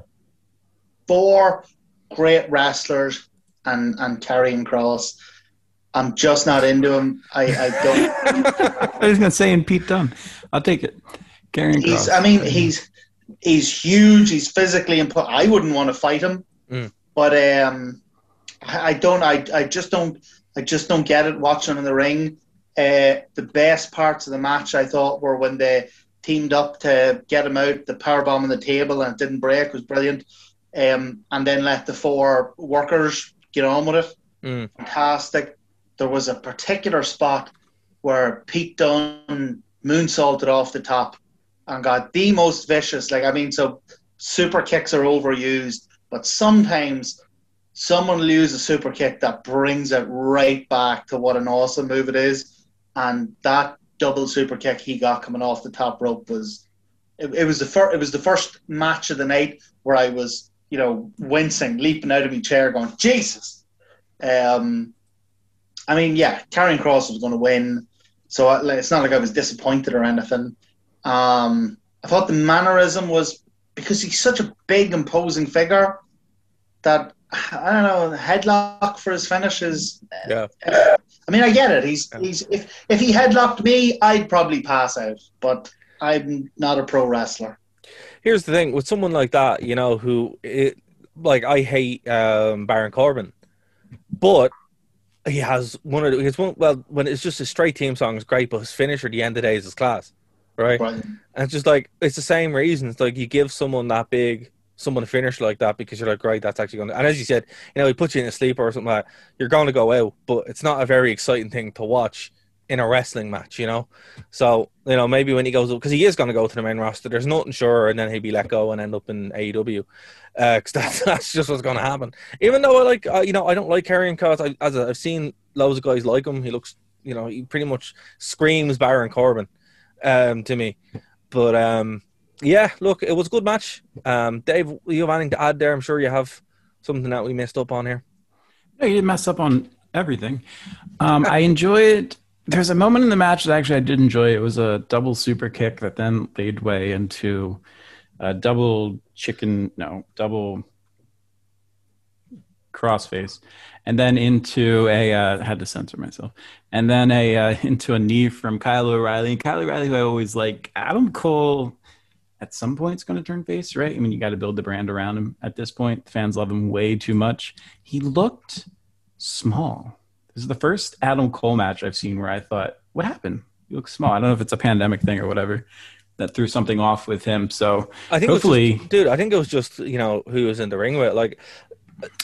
Four great wrestlers and and Karrion Kross. I'm just not into him. I, I don't.
I was going to say in Pete Dunne. I'll take it. Karen
he's.
Cross.
I mean, he's he's huge. He's physically impo- I wouldn't want to fight him,
Mm.
but um, I I don't. I I just don't. I just don't get it watching him in the ring. Uh, the best parts of the match I thought were when they teamed up to get him out, the power bomb on the table and it didn't break was brilliant. Um, and then let the four workers get on with it.
Mm.
Fantastic. There was a particular spot where Pete Dunne moonsaulted off the top and got the most vicious. Like I mean, so super kicks are overused, but sometimes someone will use a super kick that brings it right back to what an awesome move it is. And that double super kick he got coming off the top rope was it, it was the first it was the first match of the night where I was, you know, wincing, leaping out of my chair, going, Jesus. Um I mean, yeah, Karrion Kross was going to win, so I, it's not like I was disappointed or anything. Um, I thought the mannerism was because he's such a big, imposing figure that I don't know. Headlock for his finish is.
Yeah.
I mean, I get it. He's he's if if he headlocked me, I'd probably pass out. But I'm not a pro wrestler.
Here's the thing with someone like that, you know, who it, like I hate um, Baron Corbin, but he has one of the, his one. Well, when it's just a straight team song is great, but his finisher at the end of the day is his class, right?
Right.
And it's just like it's the same reason. It's like you give someone that big, someone a finish like that because you're like, right, that's actually going to. And as you said, you know, he puts you in a sleeper or something like that, you're going to go out, but it's not a very exciting thing to watch in a wrestling match, you know. So you know maybe when he goes because he is going to go to the main roster, there's nothing sure, and then he'd be let go and end up in AEW. Because that's, that's just what's going to happen. Even though I like, uh, you know, I don't like Karrion Kross. I, as i I've seen loads of guys like him. He looks, you know, he pretty much screams Baron Corbin um, to me. But um, yeah, look, it was a good match. Um, Dave, you have anything to add there? I'm sure you have something that we messed up on here.
No, you didn't mess up on everything. Um, I enjoyed. There's a moment in the match that actually I did enjoy. It was a double super kick that then laid way into a double chicken. No, double crossface, and then into a uh, had to censor myself, and then a uh, into a knee from Kyle O'Reilly. And Kyle O'Reilly, who I always like, Adam Cole. At some point, it's going to turn face, right? I mean, you got to build the brand around him. At this point, the fans love him way too much. He looked small. This is the first Adam Cole match I've seen where I thought, "What happened? You look small." I don't know if it's a pandemic thing or whatever that threw something off with him. So
I think,
hopefully,
just, dude, I think it was just you know who was in the ring with. Like,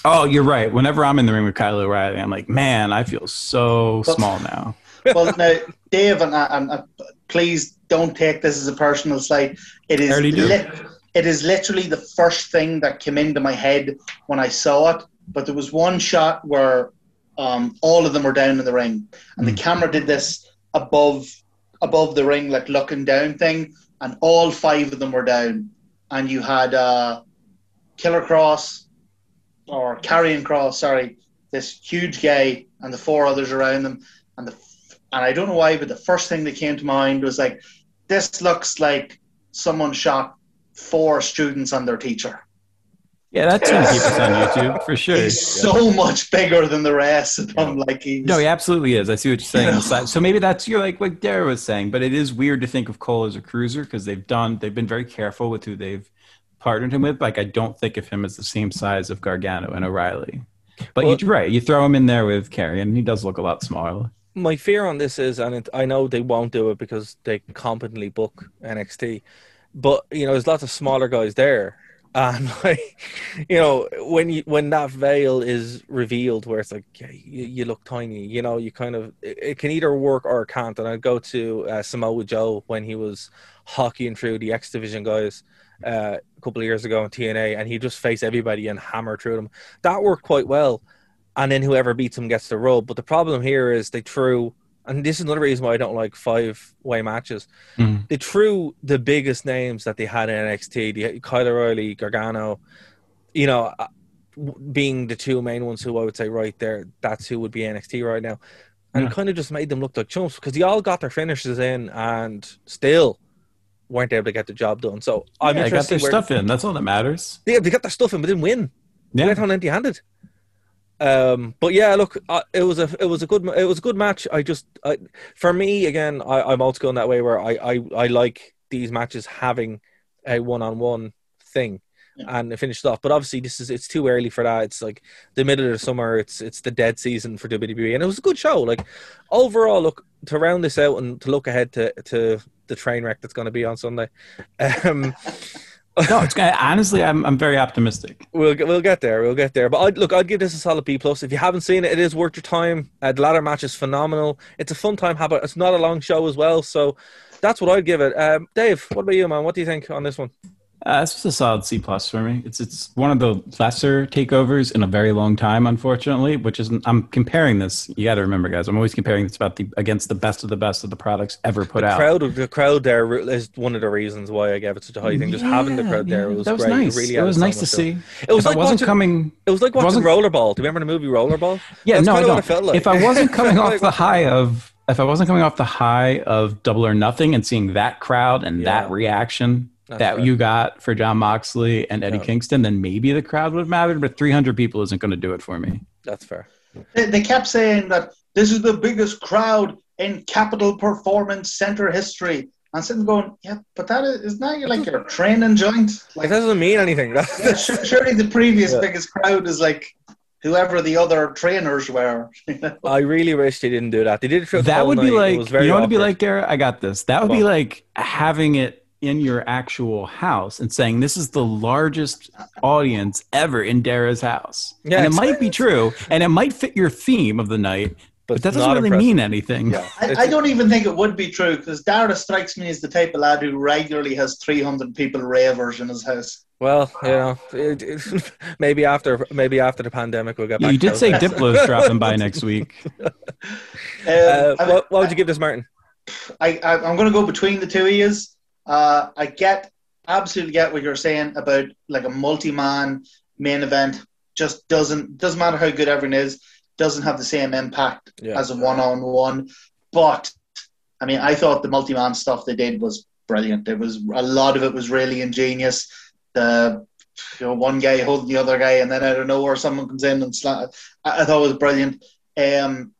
oh, you're right. Whenever I'm in the ring with Kyle O'Reilly, I'm like, man, I feel so
But-
small now.
well, now, Dave, and, and, and please don't take this as a personal slight. It is lit- it is literally the first thing that came into my head when I saw it. But there was one shot where um, all of them were down in the ring, and the camera did this above above the ring, like looking down thing, and all five of them were down. And you had uh, Killer Cross or Karrion Kross, sorry, this huge guy, and the four others around them, and the and I don't know why, but the first thing that came to mind was like, this looks like someone shot four students and their teacher.
Yeah, that's gonna keep us on YouTube for sure.
He's so much bigger than the rest of them. Like he's
No, he absolutely is. I see what you're saying. So- So maybe that's you're like what Darragh was saying, but it is weird to think of Cole as a cruiser because they've done they've been very careful with who they've partnered him with. Like I don't think of him as the same size of Gargano and O'Reilly. But
Well-
you're right. You throw him in there with Carrie, and he does look a lot smaller.
my fear on this is, and it, I know they won't do it because they competently book NXT, but you know, there's lots of smaller guys there, and like, you know, when you when that veil is revealed, where it's like yeah, you, you look tiny, you know, you kind of it, it can either work or it can't. And I go to uh, Samoa Joe when he was hockeying through the X Division guys. Uh, a couple of years ago in TNA, and he just face everybody and hammer through them. That worked quite well and then whoever beats him gets the rub. But the problem here is they threw, and this is another reason why I don't like five way matches.
Mhm.
They threw the biggest names that they had in NXT, the Kyle O'Reilly, Gargano, you know, uh, being the two main ones who I would say right there, that's who would be NXT right now. And
Yeah.
kind of just made them look like chumps because they all got their finishes in and still weren't able to get the job done. So I'm
yeah, they got
interested
their
where
stuff in. That's all that matters.
they, they got their stuff in, but didn't win. They
Yeah.
went on empty-handed. Um, but yeah, look, uh, it was a it was a good it was a good match. I just I, for me again, I, I'm old school in that way where I, I I like these matches having a one-on-one thing and it finished off. But obviously, this is it's too early for that. It's like the middle of the summer. It's it's the dead season for WWE, and it was a good show. Like overall, look to round this out and to look ahead to to the train wreck that's going to be on Sunday. Um,
No, it's gonna, honestly, I'm I'm very optimistic.
We'll get, we'll get there. We'll get there. But I'd, look, I'd give this a solid B plus. If you haven't seen it, it is worth your time. Uh, the ladder match is phenomenal. It's a fun time. Have it. It's not a long show as well. So that's what I'd give it. Um, Dave, what about you, man? What do you think on this one?
Uh, this was a solid C plus for me. It's it's one of the lesser takeovers in a very long time, unfortunately. Which is I'm comparing this. You got to remember, guys. I'm always comparing this about the against the best of the best of the products ever put
The
out.
crowd, the crowd there is one of the reasons why I gave it such a high thing. Just having the
Yeah,
crowd there was,
that was
great.
nice.
It really
it was nice to see.
It was
if
like
wasn't
watching-
coming.
It was like watching Rollerball. Do you remember the movie Rollerball?
Yeah,
That's
no, I don't.
what it felt like.
If I wasn't coming off the high of, if I wasn't coming off the high of Double or Nothing and seeing that crowd and
Yeah.
that reaction
That's
that
fair.
you got for Jon Moxley and Eddie
Yeah.
Kingston, then maybe the crowd would have mattered. But 300 people isn't going to do it for me.
That's fair.
They, they kept saying that this is the biggest crowd in Capitol Performance Center history. And sitting going, yeah, but that is isn't that like your training joint?
Like,
Like,
that doesn't mean anything.
yeah,
That's,
su- surely the previous
Yeah.
biggest crowd is like whoever the other trainers were.
I really wish they didn't do that. They did it for the
that would be
night. It
like, you know what it'd be like, Darragh? I got this. That would
Go
be like having it in your actual house and saying this is the largest audience ever in Darragh's house.
Yeah,
and it
it's-
might be true, and it might fit your theme of the night,
but,
But that doesn't really
impressive.
mean anything.
Yeah,
I, I don't even think it would be true because Darragh strikes me as the type of lad who regularly has 300 people ravers in his house.
Well, you know, it, it, maybe after maybe after the pandemic we'll get
Yeah,
back.
you
to
did say
those.
Diplo's dropping by next week.
Um,
Uh,
I-
what, what would you give this, Martin?
I, I, I'm going to go between the two of yous. Uh, I get absolutely get what you're saying about like a multi-man main event. Just doesn't doesn't matter how good everyone is, doesn't have the same impact
Yeah.
as a one-on-one. But I mean, I thought the multi-man stuff they did was brilliant. It was a lot of it was really ingenious. The you know one guy holding the other guy, and then out of nowhere someone comes in and sla I, I thought it was brilliant. Um,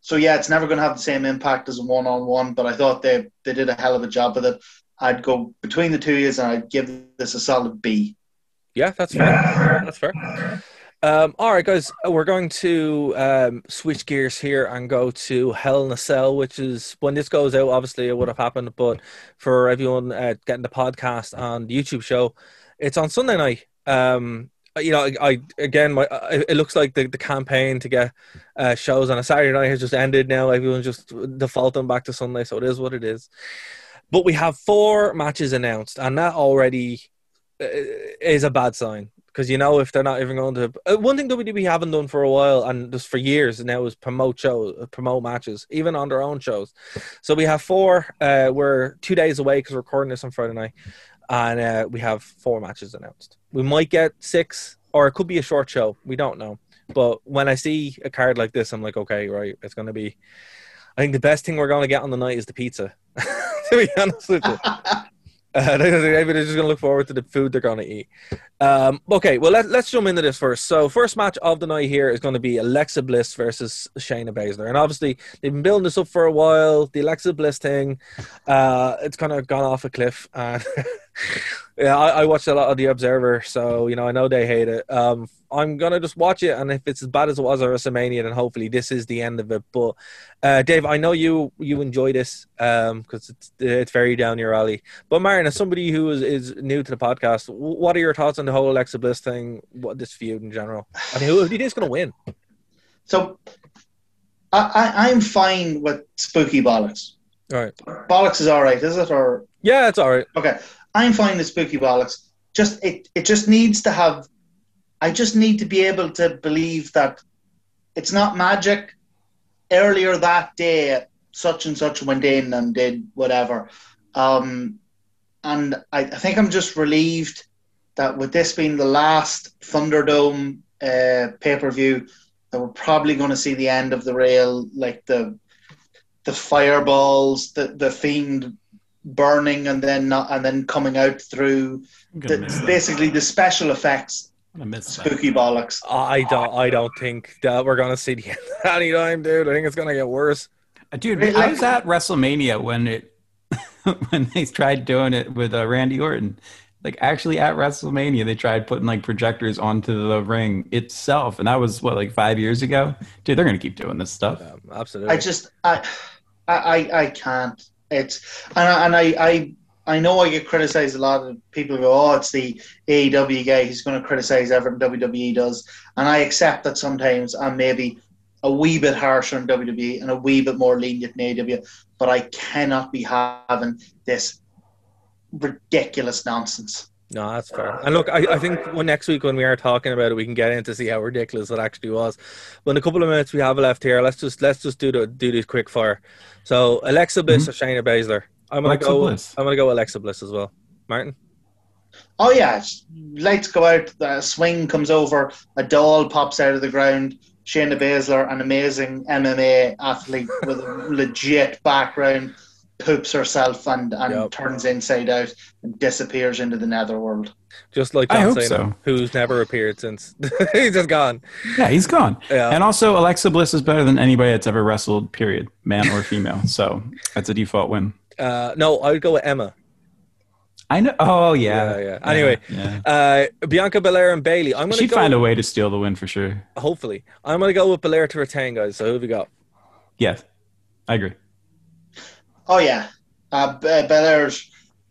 so yeah, it's never going to have the same impact as a one-on-one, but I thought they they did a hell of a job with it. I'd go between the two years, and I'd give this a solid B.
Yeah, that's fair. That's fair. Um, all right, guys, we're going to um, switch gears here and go to Hell in a Cell, which is when this goes out. Obviously, it would have happened, but for everyone uh, getting the podcast the YouTube show, it's on Sunday night. Um, you know, I, I again, my I- it looks like the, the campaign to get uh, shows on a Saturday night has just ended. Now everyone's just defaulting back to Sunday, so it is what it is. But we have four matches announced, and that already uh, is a bad sign because you know if they're not even going to uh, one thing WWE haven't done for a while and just for years now is promote shows, promote matches, even on their own shows. So we have four. Uh, we're two days away because we're recording this on Friday night, and uh, we have four matches announced. We might get six, or it could be a short show. We don't know. But when I see a card like this, I'm like, okay, right, it's going to be. I think the best thing we're going to get on the night is the pizza. to be honest with you. Uh, they're just to look forward to the food they're to eat. Um, okay, well, let, let's jump into this first. So, first match of the night here is going to be Alexa Bliss versus Shayna Baszler. And obviously, they've been building this up for a while. The Alexa Bliss thing, uh, it's kind of gone off a cliff. And yeah, I, I watched a lot of The Observer, so, you know, I know they hate it. Um, I'm to just watch it. And if it's as bad as it was at WrestleMania, then hopefully this is the end of it. But, uh, Dave, I know you you enjoy this because it's, it's very down your alley. But Martin, as somebody who is, is new to the podcast, what are your thoughts on the whole Alexa Bliss thing? What this feud in general? And who, who do you think is going to win?
So I, I, I'm fine with spooky bollocks.
All right.
Bollocks is all right, is it? Or
Yeah, it's all right.
okay, I'm fine with spooky bollocks. Just it, it just needs to have. I just need to be able to believe that it's not magic. Earlier that day, such and such went in and did whatever. Um, and I, I think I'm just relieved that with this being the last Thunderdome uh, pay per view, that we're probably going to see the end of the rail, like the the fireballs, the the fiend burning, and then not, and then coming out through
I'm
the, basically the special effects,
I'm that.
spooky bollocks.
I don't. I don't think that we're going to see the end anytime, dude. I think it's going to get worse.
Uh, Dude,
Really?
I was at WrestleMania when it when they tried doing it with uh, Randy Orton. Like actually at WrestleMania, they tried putting like projectors onto the ring itself, and that was what like five years ago. Dude, they're gonna keep doing this stuff.
Um, absolutely.
I just I I I, I can't. It's and I, and I I. I know I get criticized a lot. Of people go, "Oh, it's the AEW guy who's going to criticize everything WWE does," and I accept that sometimes I'm maybe a wee bit harsher on WWE and a wee bit more lenient in AEW, but I cannot be having this ridiculous nonsense.
No, that's fair. And look, I, I think when next week when we are talking about it, we can get in to see how ridiculous it actually was. But in a couple of minutes we have left here, let's just let's just do the do this quick fire. So Alexa Bliss mm-hmm. or Shayna Baszler. I'm gonna
Alexa
go.
Bliss.
I'm gonna go Alexa Bliss as well. Martin.
Oh yeah, lights go out, the swing comes over, a doll pops out of the ground. Shayna Baszler, an amazing MMA athlete with a legit background, poops herself and, and
Yep.
turns inside out and disappears into the netherworld.
Just like
I hope
Cena,
so.
who's never appeared since he's just gone.
Yeah, he's gone.
Yeah.
And also, Alexa Bliss is better than anybody that's ever wrestled. Period, man or female. so that's a default win.
Uh, no, I would go with Emma.
I know. Oh yeah.
Yeah, yeah. Anyway,
yeah.
Uh, Bianca Belair and Bayley. I'm gonna
she'd
go.
find a way to steal the win for sure.
hopefully, I'm gonna go with Belair to retain, guys. So who have we got?
Yes, I agree.
Oh yeah, uh, Be- Belair's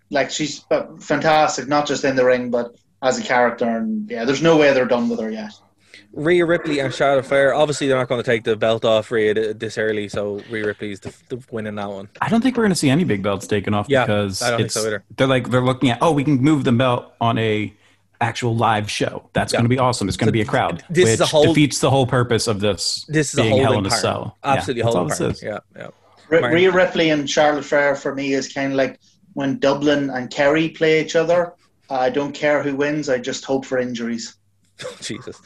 like she's uh, fantastic, not just in the ring but as a character. And yeah, there's no way they're done with her yet.
Rhea Ripley and Charlotte Flair. Obviously, they're not going to take the belt off Rhea this early, so Rhea Ripley's the, the winning that one.
I don't think we're going to see any big belts taken off
Yeah,
because
I don't think
it's,
so either.
they're like they're looking at oh we can move the belt on a actual live show. That's
Yeah.
going to be awesome. It's going to be a crowd,
this
which
is a whole-
defeats the whole purpose of this.
This is a
being
holding
Hell in a
pattern.
Cell.
Absolutely
that's all
holding
this
pattern.
is.
Yeah, yeah.
R-
Martin.
Rhea Ripley and Charlotte Flair for me is kind of like when Dublin and Kerry play each other. I don't care who wins. I just hope for injuries.
Jesus.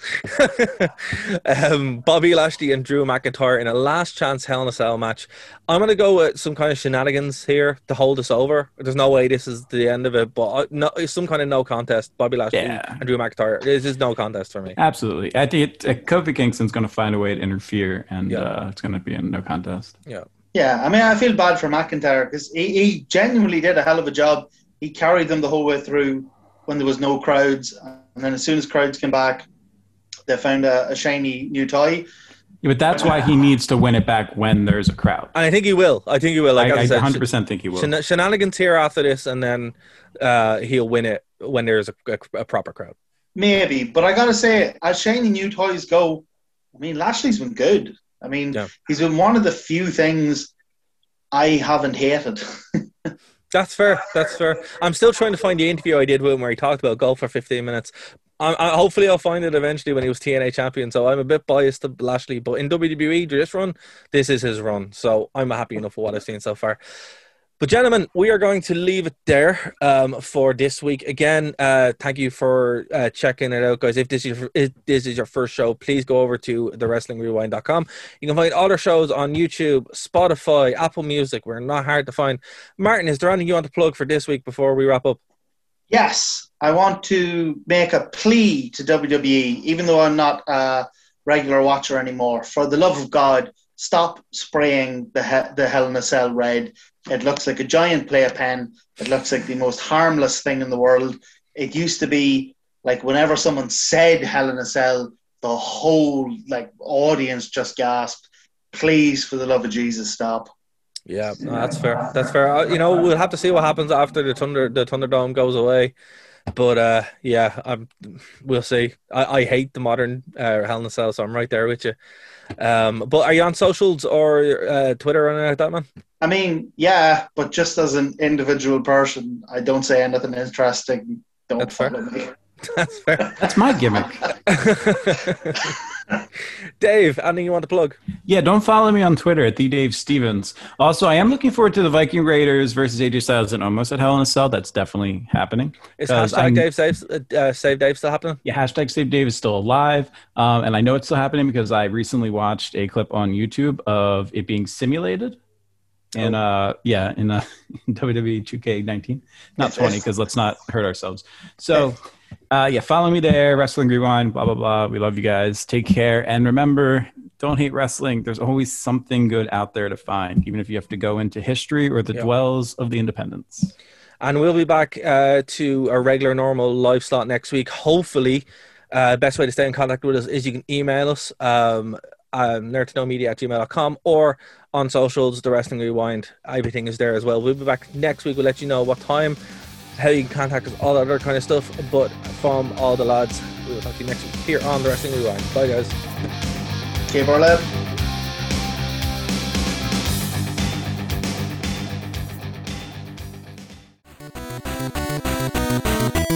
um, Bobby Lashley and Drew McIntyre in a last chance Hell in a Cell match. I'm going to go with some kind of shenanigans here to hold us over. There's no way this is the end of it, but uh, no, it's some kind of no contest. Bobby Lashley
Yeah.
and Drew McIntyre. This is no contest for me.
Absolutely. I think it, uh, Kofi Kingston's going to find a way to interfere, and
Yeah.
uh, it's going to be a no contest.
Yeah.
Yeah, I mean, I feel bad for McIntyre because he, he genuinely did a hell of a job. He carried them the whole way through when there was no crowds, and then as soon as crowds came back, they found a, a shiny new toy.
Yeah, but that's why he needs to win it back when there's a crowd.
And I think he will. I think he will. Like
I, I
I, said,
100% think he will.
shen- shenanigans here after this, and then uh, he'll win it when there's a, a, a proper crowd.
Maybe, but I gotta say, as shiny new toys go, I mean, Lashley's been good. I mean,
Yeah.
he's been one of the few things I haven't hated.
That's fair. That's fair. I'm still trying to find the interview I did with him where he talked about golf for 15 minutes. I, I, hopefully, I'll find it eventually when he was TNA champion. So I'm a bit biased to Lashley, but in WWE this run, this is his run. So I'm happy enough with what I've seen so far. But gentlemen, we are going to leave it there um, for this week. Again, uh, thank you for uh, checking it out, guys. If this is if this is your first show, please go over to thewrestlingrewind.com. You can find all our shows on YouTube, Spotify, Apple Music. We're not hard to find. Martin, is there anything you want to plug for this week before we wrap up?
Yes, I want to make a plea to WWE, even though I'm not a regular watcher anymore. For the love of God, stop spraying the he- the Hell in a Cell red. It looks like a giant playpen. It looks like the most harmless thing in the world. It used to be like whenever someone said Hell in a Cell, the whole like audience just gasped. Please, for the love of Jesus, stop.
Yeah, no, that's fair. That's fair. Uh, You know, we'll have to see what happens after the Thunder the Thunderdome goes away. But uh, yeah, I'm, we'll see. I, I hate the modern uh, Hell in a Cell, so I'm right there with you. Um, but are you on socials or uh, Twitter or anything like that, man?
I mean, yeah, but just as an individual person, I don't say anything interesting. Don't
That's fair.
follow me.
That's fair.
That's my gimmick.
Dave, anything you want to plug?
Yeah, don't follow me on Twitter at the Dave Stevens. Also, I am looking forward to the Viking Raiders versus AJ Styles and Omos at Hell in a Cell. That's definitely happening.
Is
'Cause
hashtag
I'm-
Dave Save, uh, Save Dave still happening?
Yeah, hashtag Save Dave is still alive, um, and I know it's still happening because I recently watched a clip on YouTube of it being simulated. And uh, yeah, in uh, WWE 2K19, not 20, because let's not hurt ourselves. So, uh, yeah, follow me there, Wrestling Rewind, blah blah blah. We love you guys. Take care, and remember, don't hate wrestling. There's always something good out there to find, even if you have to go into history or the dwells of the independents.
And we'll be back uh, to a regular, normal live slot next week. Hopefully, uh, best way to stay in contact with us is you can email us, um, um, nerdtoknowmedia at gmail.com or on socials, The Wrestling Rewind. Everything is there as well. We'll be back next week. We'll let you know what time, how you can contact us, all that other kind of stuff. But from all the lads, we'll talk to you next week here on The Wrestling Rewind. Bye, guys.
Keep our lip.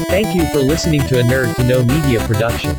Thank you for listening to a Nerd to Know Media production.